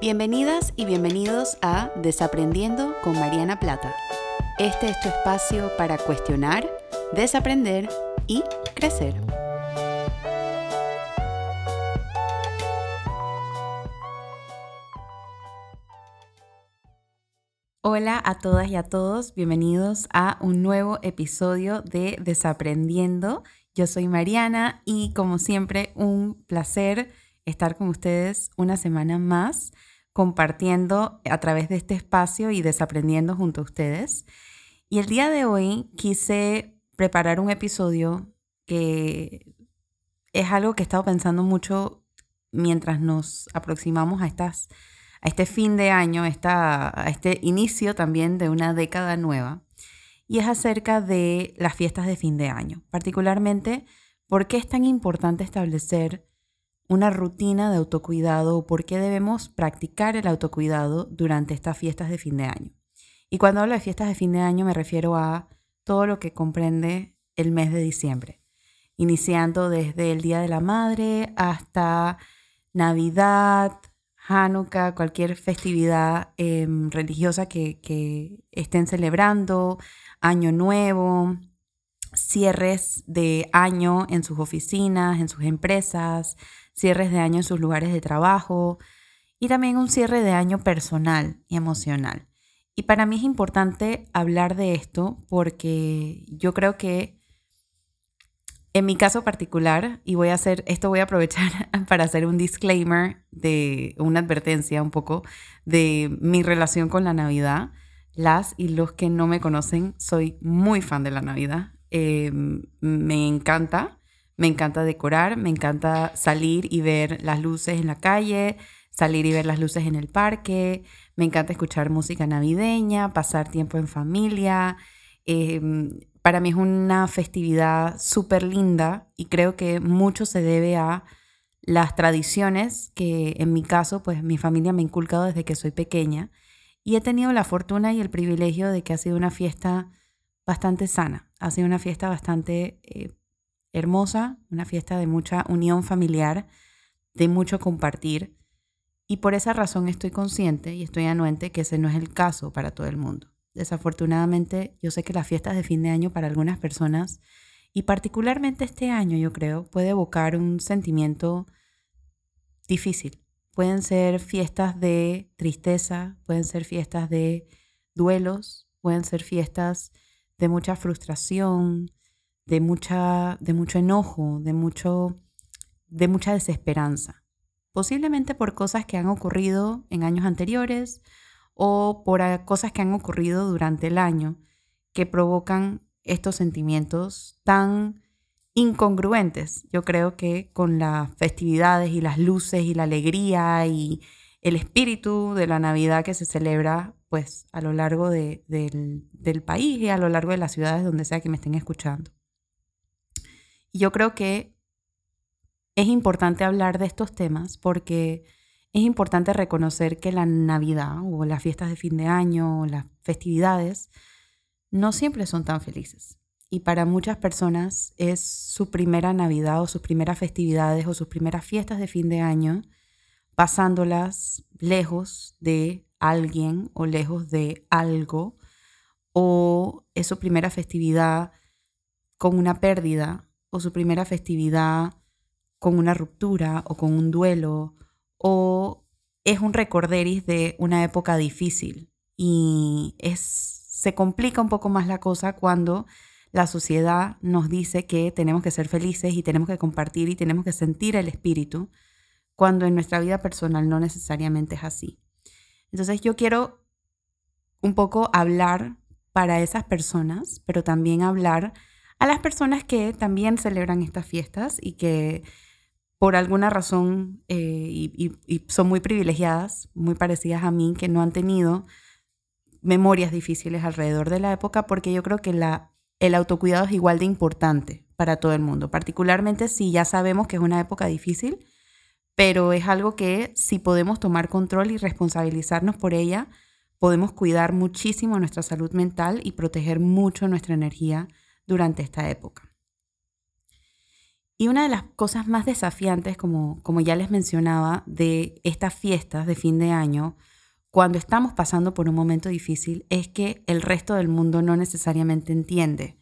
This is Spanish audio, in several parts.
Bienvenidas y bienvenidos a Desaprendiendo con Mariana Plata. Este es tu espacio para cuestionar, desaprender y crecer. Hola a todas y a todos, bienvenidos a un nuevo episodio de Desaprendiendo. Yo soy Mariana y como siempre un placer estar con ustedes una semana más compartiendo a través de este espacio y desaprendiendo junto a ustedes. Y el día de hoy quise preparar un episodio que es algo que he estado pensando mucho mientras nos aproximamos a, estas, a este fin de año, esta, a este inicio también de una década nueva. Y es acerca de las fiestas de fin de año, particularmente por qué es tan importante establecer una rutina de autocuidado o por qué debemos practicar el autocuidado durante estas fiestas de fin de año. Y cuando hablo de fiestas de fin de año me refiero a todo lo que comprende el mes de diciembre, iniciando desde el Día de la Madre hasta Navidad, Hanukkah, cualquier festividad em, religiosa que, que estén celebrando, Año Nuevo, cierres de año en sus oficinas, en sus empresas, cierres de año en sus lugares de trabajo y también un cierre de año personal y emocional. Y para mí es importante hablar de esto porque yo creo que en mi caso particular, y voy a hacer, esto voy a aprovechar para hacer un disclaimer de una advertencia un poco de mi relación con la Navidad. Las y los que no me conocen, soy muy fan de la Navidad. Em, me encanta. Me encanta decorar, me encanta salir y ver las luces en la calle, salir y ver las luces en el parque, me encanta escuchar música navideña, pasar tiempo en familia. Em, para mí es una festividad súper linda y creo que mucho se debe a las tradiciones que en mi caso, pues mi familia me ha inculcado desde que soy pequeña y he tenido la fortuna y el privilegio de que ha sido una fiesta bastante sana, ha sido una fiesta bastante eh, hermosa, una fiesta de mucha unión familiar, de mucho compartir. Y por esa razón estoy consciente y estoy anuente que ese no es el caso para todo el mundo. Desafortunadamente, yo sé que las fiestas de fin de año para algunas personas, y particularmente este año yo creo, puede evocar un sentimiento difícil. Pueden ser fiestas de tristeza, pueden ser fiestas de duelos, pueden ser fiestas de mucha frustración, de, mucha, de mucho enojo, de, mucho, de mucha desesperanza. Posiblemente por cosas que han ocurrido en años anteriores o por cosas que han ocurrido durante el año que provocan estos sentimientos tan incongruentes, yo creo que con las festividades y las luces y la alegría y el espíritu de la Navidad que se celebra pues a lo largo del, del país y a lo largo de las ciudades donde sea que me estén escuchando. Yo creo que es importante hablar de estos temas porque es importante reconocer que la Navidad o las fiestas de fin de año o las festividades no siempre son tan felices. Y para muchas personas es su primera Navidad o sus primeras festividades o sus primeras fiestas de fin de año pasándolas lejos de alguien o lejos de algo o es su primera festividad con una pérdida o su primera festividad con una ruptura o con un duelo o es un recorderis de una época difícil y es, se complica un poco más la cosa cuando la sociedad nos dice que tenemos que ser felices y tenemos que compartir y tenemos que sentir el espíritu, cuando en nuestra vida personal no necesariamente es así. Entonces yo quiero un poco hablar para esas personas, pero también hablar a las personas que también celebran estas fiestas y que por alguna razón eh, y, son muy privilegiadas, muy parecidas a mí, que no han tenido memorias difíciles alrededor de la época, porque yo creo que la, el autocuidado es igual de importante para todo el mundo, particularmente si ya sabemos que es una época difícil, pero es algo que si podemos tomar control y responsabilizarnos por ella, podemos cuidar muchísimo nuestra salud mental y proteger mucho nuestra energía durante esta época. Y una de las cosas más desafiantes, como, como ya les mencionaba, de estas fiestas de fin de año, cuando estamos pasando por un momento difícil, es que el resto del mundo no necesariamente entiende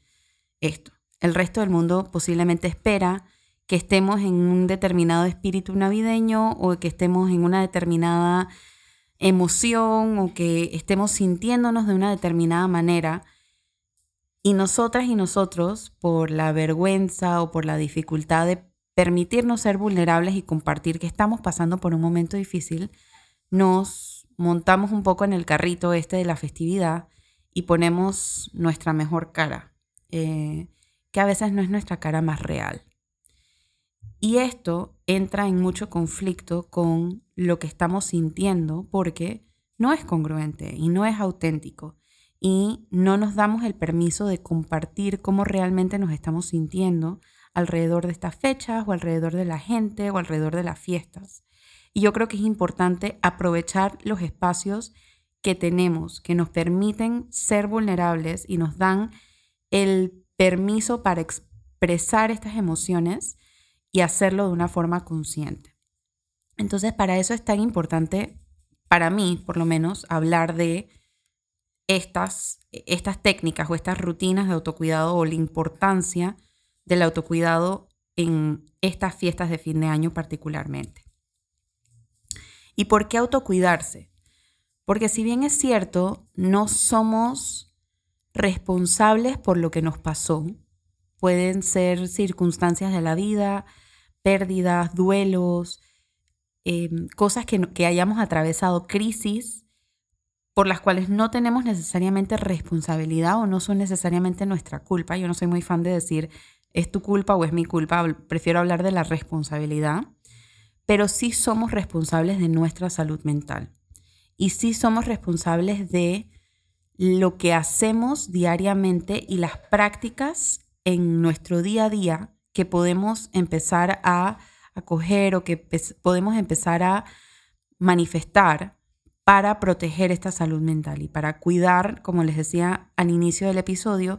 esto. El resto del mundo posiblemente espera que estemos en un determinado espíritu navideño o que estemos en una determinada emoción o que estemos sintiéndonos de una determinada manera y nosotras y nosotros, por la vergüenza o por la dificultad de permitirnos ser vulnerables y compartir que estamos pasando por un momento difícil, nos montamos un poco en el carrito este de la festividad y ponemos nuestra mejor cara, eh, que a veces no es nuestra cara más real. Y esto entra en mucho conflicto con lo que estamos sintiendo porque no es congruente y no es auténtico y no nos damos el permiso de compartir cómo realmente nos estamos sintiendo alrededor de estas fechas o alrededor de la gente o alrededor de las fiestas. Y yo creo que es importante aprovechar los espacios que tenemos, que nos permiten ser vulnerables y nos dan el permiso para expresar estas emociones y hacerlo de una forma consciente. Entonces, para eso es tan importante, para mí por lo menos, hablar de estas, estas técnicas o estas rutinas de autocuidado o la importancia del autocuidado en estas fiestas de fin de año particularmente. ¿Y por qué autocuidarse? Porque si bien es cierto, no somos responsables por lo que nos pasó. Pueden ser circunstancias de la vida, pérdidas, duelos, em, cosas que, que hayamos atravesado, crisis por las cuales no tenemos necesariamente responsabilidad o no son necesariamente nuestra culpa. Yo no soy muy fan de decir es tu culpa o es mi culpa, prefiero hablar de la responsabilidad, pero sí somos responsables de nuestra salud mental y sí somos responsables de lo que hacemos diariamente y las prácticas en nuestro día a día que podemos empezar a acoger o que podemos empezar a manifestar para proteger esta salud mental y para cuidar, como les decía al inicio del episodio,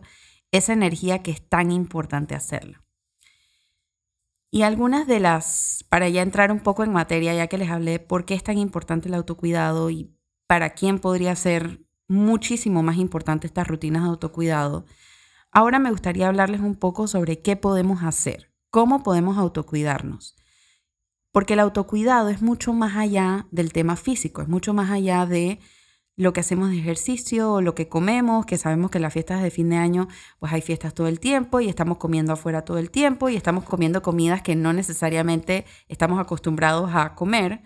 esa energía que es tan importante hacerla. Y algunas de las, para ya entrar un poco en materia, ya que les hablé por qué es tan importante el autocuidado y para quién podría ser muchísimo más importante estas rutinas de autocuidado, ahora me gustaría hablarles un poco sobre qué podemos hacer, cómo podemos autocuidarnos. Porque el autocuidado es mucho más allá del tema físico, es mucho más allá de lo que hacemos de ejercicio o lo que comemos, que sabemos que las fiestas de fin de año, pues hay fiestas todo el tiempo y estamos comiendo afuera todo el tiempo y estamos comiendo comidas que no necesariamente estamos acostumbrados a comer.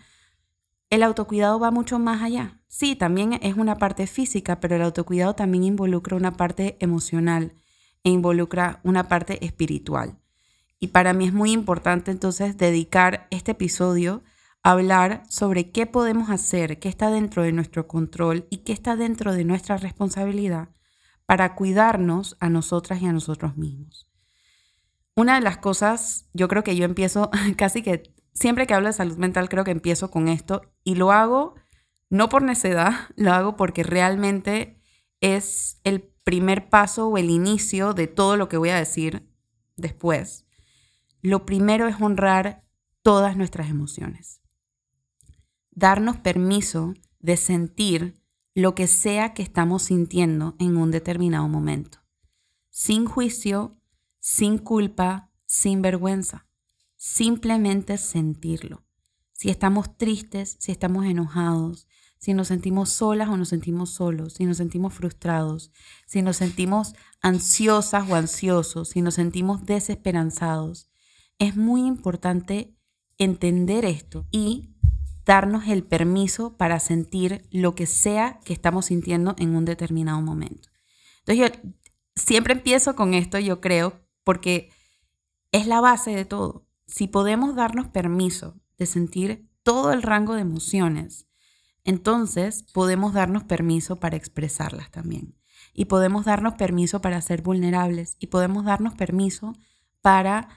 El autocuidado va mucho más allá. Sí, también es una parte física, pero el autocuidado también involucra una parte emocional e involucra una parte espiritual. Y para mí es muy importante entonces dedicar este episodio a hablar sobre qué podemos hacer, qué está dentro de nuestro control y qué está dentro de nuestra responsabilidad para cuidarnos a nosotras y a nosotros mismos. Una de las cosas, yo creo que yo empiezo casi que siempre que hablo de salud mental, creo que empiezo con esto y lo hago no por necedad, lo hago porque realmente es el primer paso o el inicio de todo lo que voy a decir después lo primero es honrar todas nuestras emociones. Darnos permiso de sentir lo que sea que estamos sintiendo en un determinado momento. Sin juicio, sin culpa, sin vergüenza. Simplemente sentirlo. Si estamos tristes, si estamos enojados, si nos sentimos solas o nos sentimos solos, si nos sentimos frustrados, si nos sentimos ansiosas o ansiosos, si nos sentimos desesperanzados, es muy importante entender esto y darnos el permiso para sentir lo que sea que estamos sintiendo en un determinado momento. Entonces yo siempre empiezo con esto, yo creo, porque es la base de todo. Si podemos darnos permiso de sentir todo el rango de emociones, entonces podemos darnos permiso para expresarlas también. Y podemos darnos permiso para ser vulnerables y podemos darnos permiso para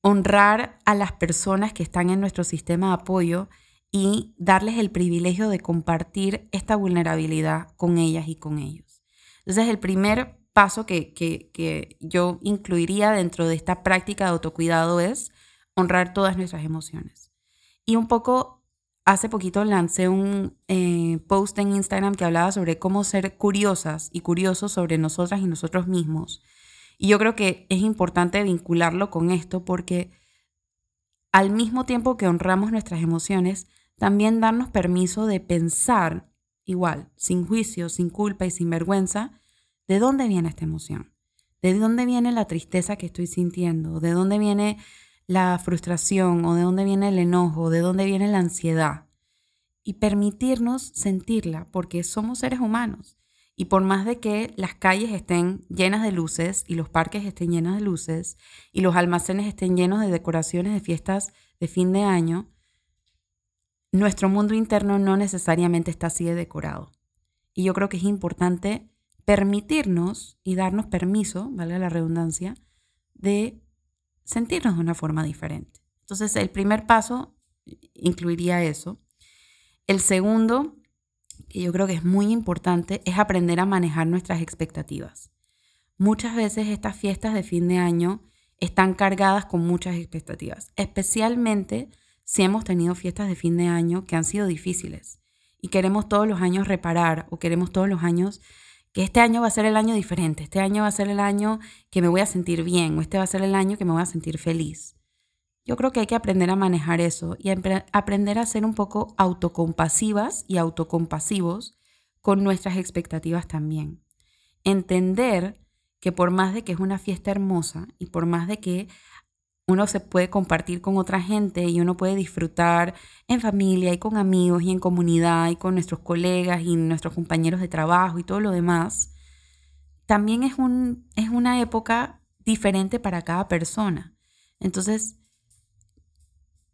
honrar a las personas que están en nuestro sistema de apoyo y darles el privilegio de compartir esta vulnerabilidad con ellas y con ellos. Entonces, el primer paso que, que yo incluiría dentro de esta práctica de autocuidado es honrar todas nuestras emociones. Y un poco, hace poquito lancé un eh, post en Instagram que hablaba sobre cómo ser curiosas y curiosos sobre nosotras y nosotros mismos. Y yo creo que es importante vincularlo con esto porque al mismo tiempo que honramos nuestras emociones, también darnos permiso de pensar igual, sin juicio, sin culpa y sin vergüenza, de dónde viene esta emoción, de dónde viene la tristeza que estoy sintiendo, de dónde viene la frustración o de dónde viene el enojo, de dónde viene la ansiedad. Y permitirnos sentirla, porque somos seres humanos. Y por más de que las calles estén llenas de luces y los parques estén llenos de luces y los almacenes estén llenos de decoraciones de fiestas de fin de año, nuestro mundo interno no necesariamente está así de decorado. Y yo creo que es importante permitirnos y darnos permiso, valga la redundancia, de sentirnos de una forma diferente. Entonces, el primer paso incluiría eso. El segundo, que yo creo que es muy importante, es aprender a manejar nuestras expectativas. Muchas veces estas fiestas de fin de año están cargadas con muchas expectativas, especialmente si hemos tenido fiestas de fin de año que han sido difíciles y queremos todos los años reparar o queremos todos los años que este año va a ser el año diferente, este año va a ser el año que me voy a sentir bien o este va a ser el año que me voy a sentir feliz. Yo creo que hay que aprender a manejar eso y aprender a ser un poco autocompasivas y autocompasivos con nuestras expectativas también. Entender que por más de que es una fiesta hermosa y por más de que uno se puede compartir con otra gente y uno puede disfrutar en familia y con amigos y en comunidad y con nuestros colegas y nuestros compañeros de trabajo y todo lo demás, también es, un, es una época diferente para cada persona. Entonces,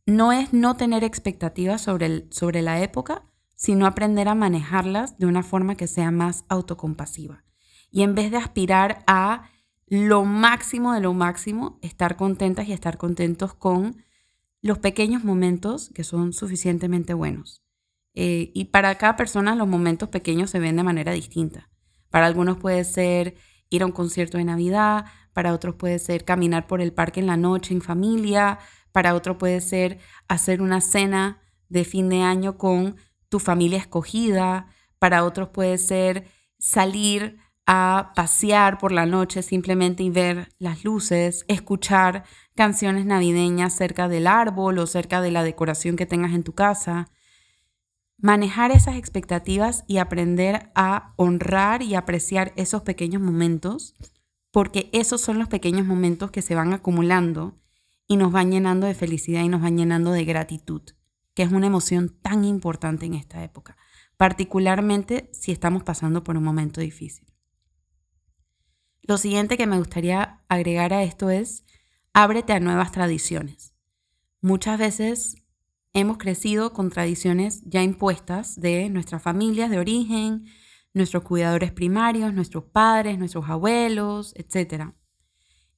no es no tener expectativas sobre, el, sobre la época, sino aprender a manejarlas de una forma que sea más autocompasiva. Y en vez de aspirar a lo máximo de lo máximo, estar contentas y estar contentos con los pequeños momentos que son suficientemente buenos. Eh, y para cada persona los momentos pequeños se ven de manera distinta. Para algunos puede ser ir a un concierto de Navidad, para otros puede ser caminar por el parque en la noche en familia, para otros puede ser hacer una cena de fin de año con tu familia escogida, para otros puede ser salir a pasear por la noche simplemente y ver las luces, escuchar canciones navideñas cerca del árbol o cerca de la decoración que tengas en tu casa. Manejar esas expectativas y aprender a honrar y apreciar esos pequeños momentos, porque esos son los pequeños momentos que se van acumulando y nos van llenando de felicidad y nos van llenando de gratitud, que es una emoción tan importante en esta época, particularmente si estamos pasando por un momento difícil. Lo siguiente que me gustaría agregar a esto es, ábrete a nuevas tradiciones. Muchas veces hemos crecido con tradiciones ya impuestas de nuestras familias de origen, nuestros cuidadores primarios, nuestros padres, nuestros abuelos, etc.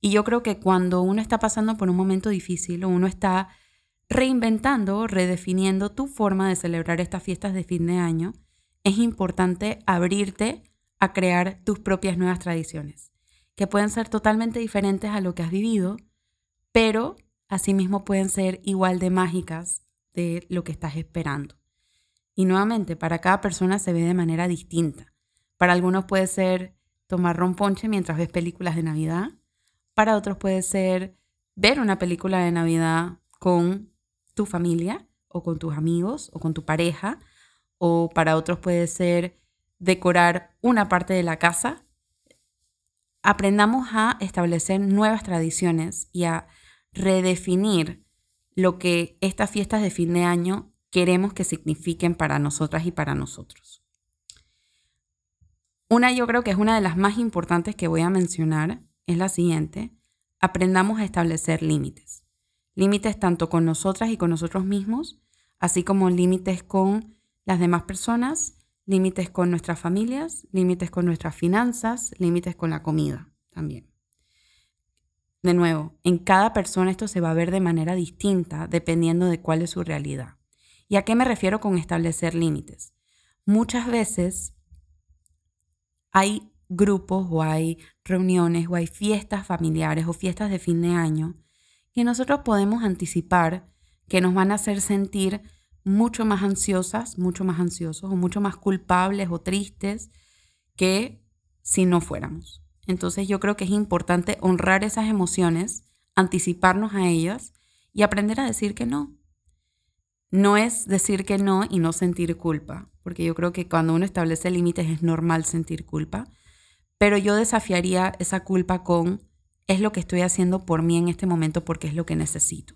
Y yo creo que cuando uno está pasando por un momento difícil o uno está reinventando, redefiniendo tu forma de celebrar estas fiestas de fin de año, es importante abrirte a crear tus propias nuevas tradiciones que pueden ser totalmente diferentes a lo que has vivido, pero asimismo pueden ser igual de mágicas de lo que estás esperando. Y nuevamente, para cada persona se ve de manera distinta. Para algunos puede ser tomar romponche mientras ves películas de Navidad. Para otros puede ser ver una película de Navidad con tu familia o con tus amigos o con tu pareja. O para otros puede ser decorar una parte de la casa aprendamos a establecer nuevas tradiciones y a redefinir lo que estas fiestas de fin de año queremos que signifiquen para nosotras y para nosotros. Una yo creo que es una de las más importantes que voy a mencionar es la siguiente. Aprendamos a establecer límites. Límites tanto con nosotras y con nosotros mismos, así como límites con las demás personas límites con nuestras familias, límites con nuestras finanzas, límites con la comida también. De nuevo, en cada persona esto se va a ver de manera distinta dependiendo de cuál es su realidad. ¿Y a qué me refiero con establecer límites? Muchas veces hay grupos o hay reuniones o hay fiestas familiares o fiestas de fin de año que nosotros podemos anticipar que nos van a hacer sentir mucho más ansiosas, mucho más ansiosos o mucho más culpables o tristes que si no fuéramos. Entonces yo creo que es importante honrar esas emociones, anticiparnos a ellas y aprender a decir que no. No es decir que no y no sentir culpa, porque yo creo que cuando uno establece límites es normal sentir culpa, pero yo desafiaría esa culpa con es lo que estoy haciendo por mí en este momento porque es lo que necesito.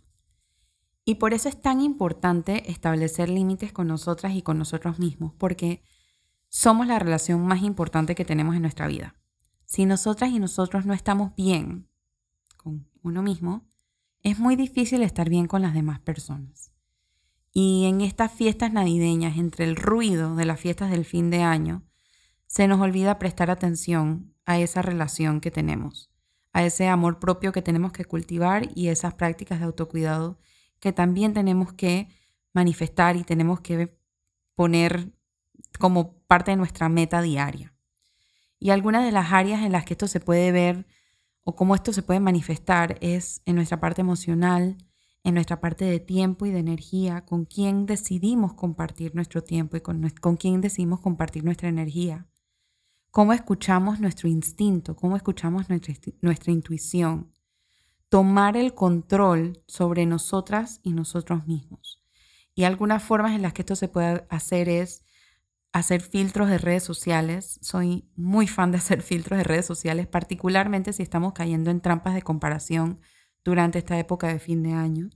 Y por eso es tan importante establecer límites con nosotras y con nosotros mismos, porque somos la relación más importante que tenemos en nuestra vida. Si nosotras y nosotros no estamos bien con uno mismo, es muy difícil estar bien con las demás personas. Y en estas fiestas navideñas, entre el ruido de las fiestas del fin de año, se nos olvida prestar atención a esa relación que tenemos, a ese amor propio que tenemos que cultivar y esas prácticas de autocuidado que también tenemos que manifestar y tenemos que poner como parte de nuestra meta diaria. Y algunas de las áreas en las que esto se puede ver o cómo esto se puede manifestar es en nuestra parte emocional, en nuestra parte de tiempo y de energía, con quién decidimos compartir nuestro tiempo y con, con quién decidimos compartir nuestra energía. Cómo escuchamos nuestro instinto, cómo escuchamos nuestra, nuestra intuición, tomar el control sobre nosotras y nosotros mismos. Y algunas formas en las que esto se puede hacer es hacer filtros de redes sociales. Soy muy fan de hacer filtros de redes sociales, particularmente si estamos cayendo en trampas de comparación durante esta época de fin de año.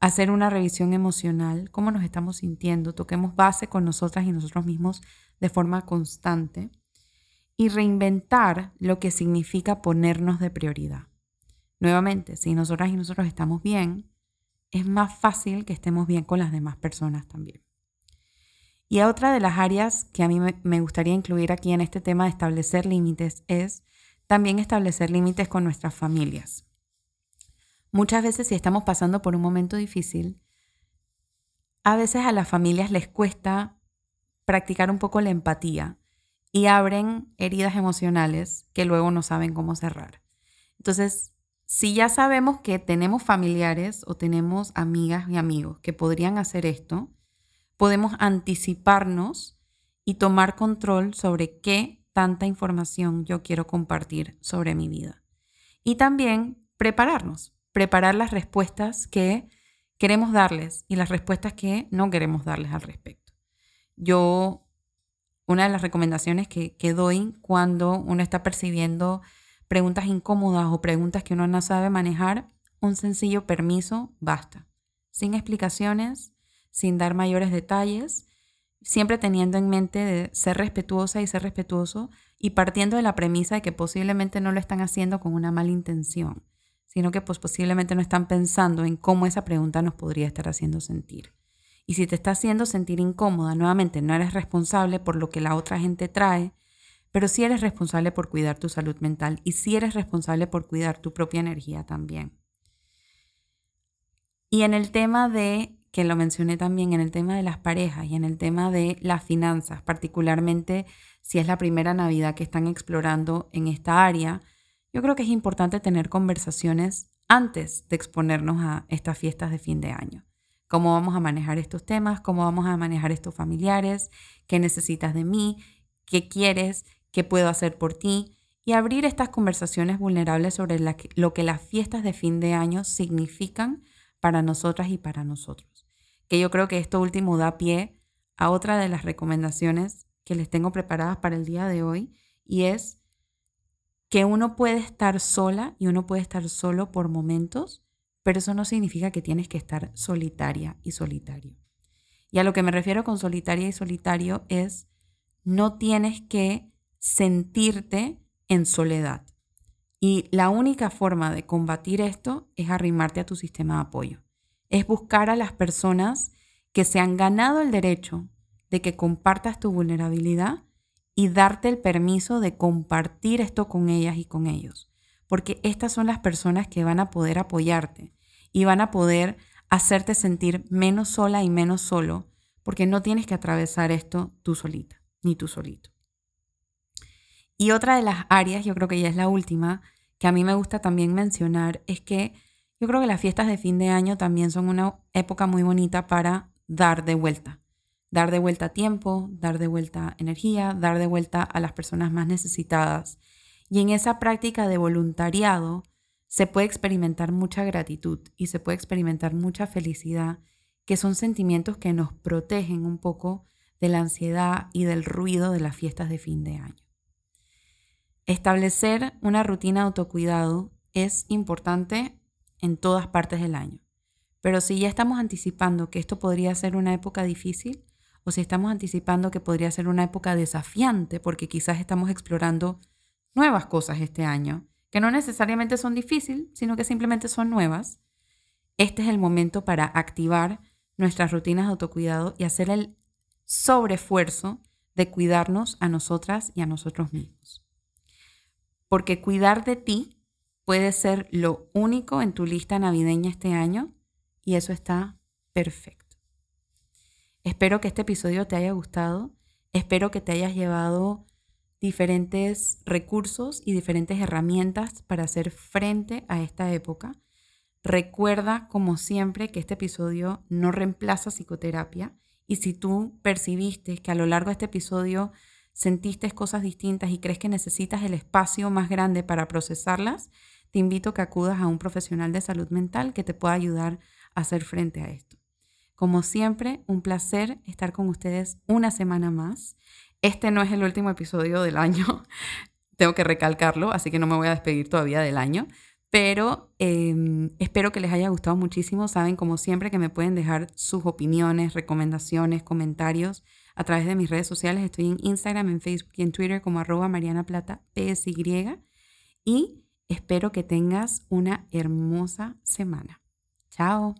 Hacer una revisión emocional, cómo nos estamos sintiendo, toquemos base con nosotras y nosotros mismos de forma constante. Y reinventar lo que significa ponernos de prioridad. Nuevamente, si nosotras y nosotros estamos bien, es más fácil que estemos bien con las demás personas también. Y otra de las áreas que a mí me gustaría incluir aquí en este tema de establecer límites es también establecer límites con nuestras familias. Muchas veces si estamos pasando por un momento difícil, a veces a las familias les cuesta practicar un poco la empatía y abren heridas emocionales que luego no saben cómo cerrar. Entonces, si ya sabemos que tenemos familiares o tenemos amigas y amigos que podrían hacer esto, podemos anticiparnos y tomar control sobre qué tanta información yo quiero compartir sobre mi vida. Y también prepararnos, preparar las respuestas que queremos darles y las respuestas que no queremos darles al respecto. Yo, una de las recomendaciones que, doy cuando uno está percibiendo preguntas incómodas o preguntas que uno no sabe manejar, un sencillo permiso basta. Sin explicaciones, sin dar mayores detalles, siempre teniendo en mente ser respetuosa y ser respetuoso y partiendo de la premisa de que posiblemente no lo están haciendo con una mala intención, sino que pues, posiblemente no están pensando en cómo esa pregunta nos podría estar haciendo sentir. Y si te está haciendo sentir incómoda, nuevamente no eres responsable por lo que la otra gente trae, pero sí eres responsable por cuidar tu salud mental y sí eres responsable por cuidar tu propia energía también. Y en el tema de, que lo mencioné también, en el tema de las parejas y en el tema de las finanzas, particularmente si es la primera Navidad que están explorando en esta área, yo creo que es importante tener conversaciones antes de exponernos a estas fiestas de fin de año. Cómo vamos a manejar estos temas, cómo vamos a manejar estos familiares, qué necesitas de mí, qué quieres, qué puedo hacer por ti y abrir estas conversaciones vulnerables sobre lo que las fiestas de fin de año significan para nosotras y para nosotros. Que yo creo que esto último da pie a otra de las recomendaciones que les tengo preparadas para el día de hoy y es que uno puede estar sola y uno puede estar solo por momentos, pero eso no significa que tienes que estar solitaria y solitario. Y a lo que me refiero con solitaria y solitario es no tienes que sentirte en soledad. Y la única forma de combatir esto es arrimarte a tu sistema de apoyo. Es buscar a las personas que se han ganado el derecho de que compartas tu vulnerabilidad y darte el permiso de compartir esto con ellas y con ellos. Porque estas son las personas que van a poder apoyarte y van a poder hacerte sentir menos sola y menos solo, porque no tienes que atravesar esto tú solita, ni tú solito. Y otra de las áreas, yo creo que ya es la última, que a mí me gusta también mencionar, es que yo creo que las fiestas de fin de año también son una época muy bonita para dar de vuelta. Dar de vuelta tiempo, dar de vuelta energía, dar de vuelta a las personas más necesitadas. Y en esa práctica de voluntariado se puede experimentar mucha gratitud y se puede experimentar mucha felicidad, que son sentimientos que nos protegen un poco de la ansiedad y del ruido de las fiestas de fin de año. Establecer una rutina de autocuidado es importante en todas partes del año. Pero si ya estamos anticipando que esto podría ser una época difícil, o si estamos anticipando que podría ser una época desafiante, porque quizás estamos explorando nuevas cosas este año, que no necesariamente son difíciles, sino que simplemente son nuevas, este es el momento para activar nuestras rutinas de autocuidado y hacer el sobreesfuerzo de cuidarnos a nosotras y a nosotros mismos. Porque cuidar de ti puede ser lo único en tu lista navideña este año y eso está perfecto. Espero que este episodio te haya gustado. Espero que te hayas llevado diferentes recursos y diferentes herramientas para hacer frente a esta época. Recuerda, como siempre, que este episodio no reemplaza psicoterapia y si tú percibiste que a lo largo de este episodio sentiste cosas distintas y crees que necesitas el espacio más grande para procesarlas, te invito a que acudas a un profesional de salud mental que te pueda ayudar a hacer frente a esto. Como siempre, un placer estar con ustedes una semana más. Este no es el último episodio del año, tengo que recalcarlo, así que no me voy a despedir todavía del año, pero em, espero que les haya gustado muchísimo. Saben, como siempre, que me pueden dejar sus opiniones, recomendaciones, comentarios a través de mis redes sociales. Estoy en Instagram, en Facebook y en Twitter como arroba Mariana Plata PSY. Y Espero que tengas una hermosa semana. Chao.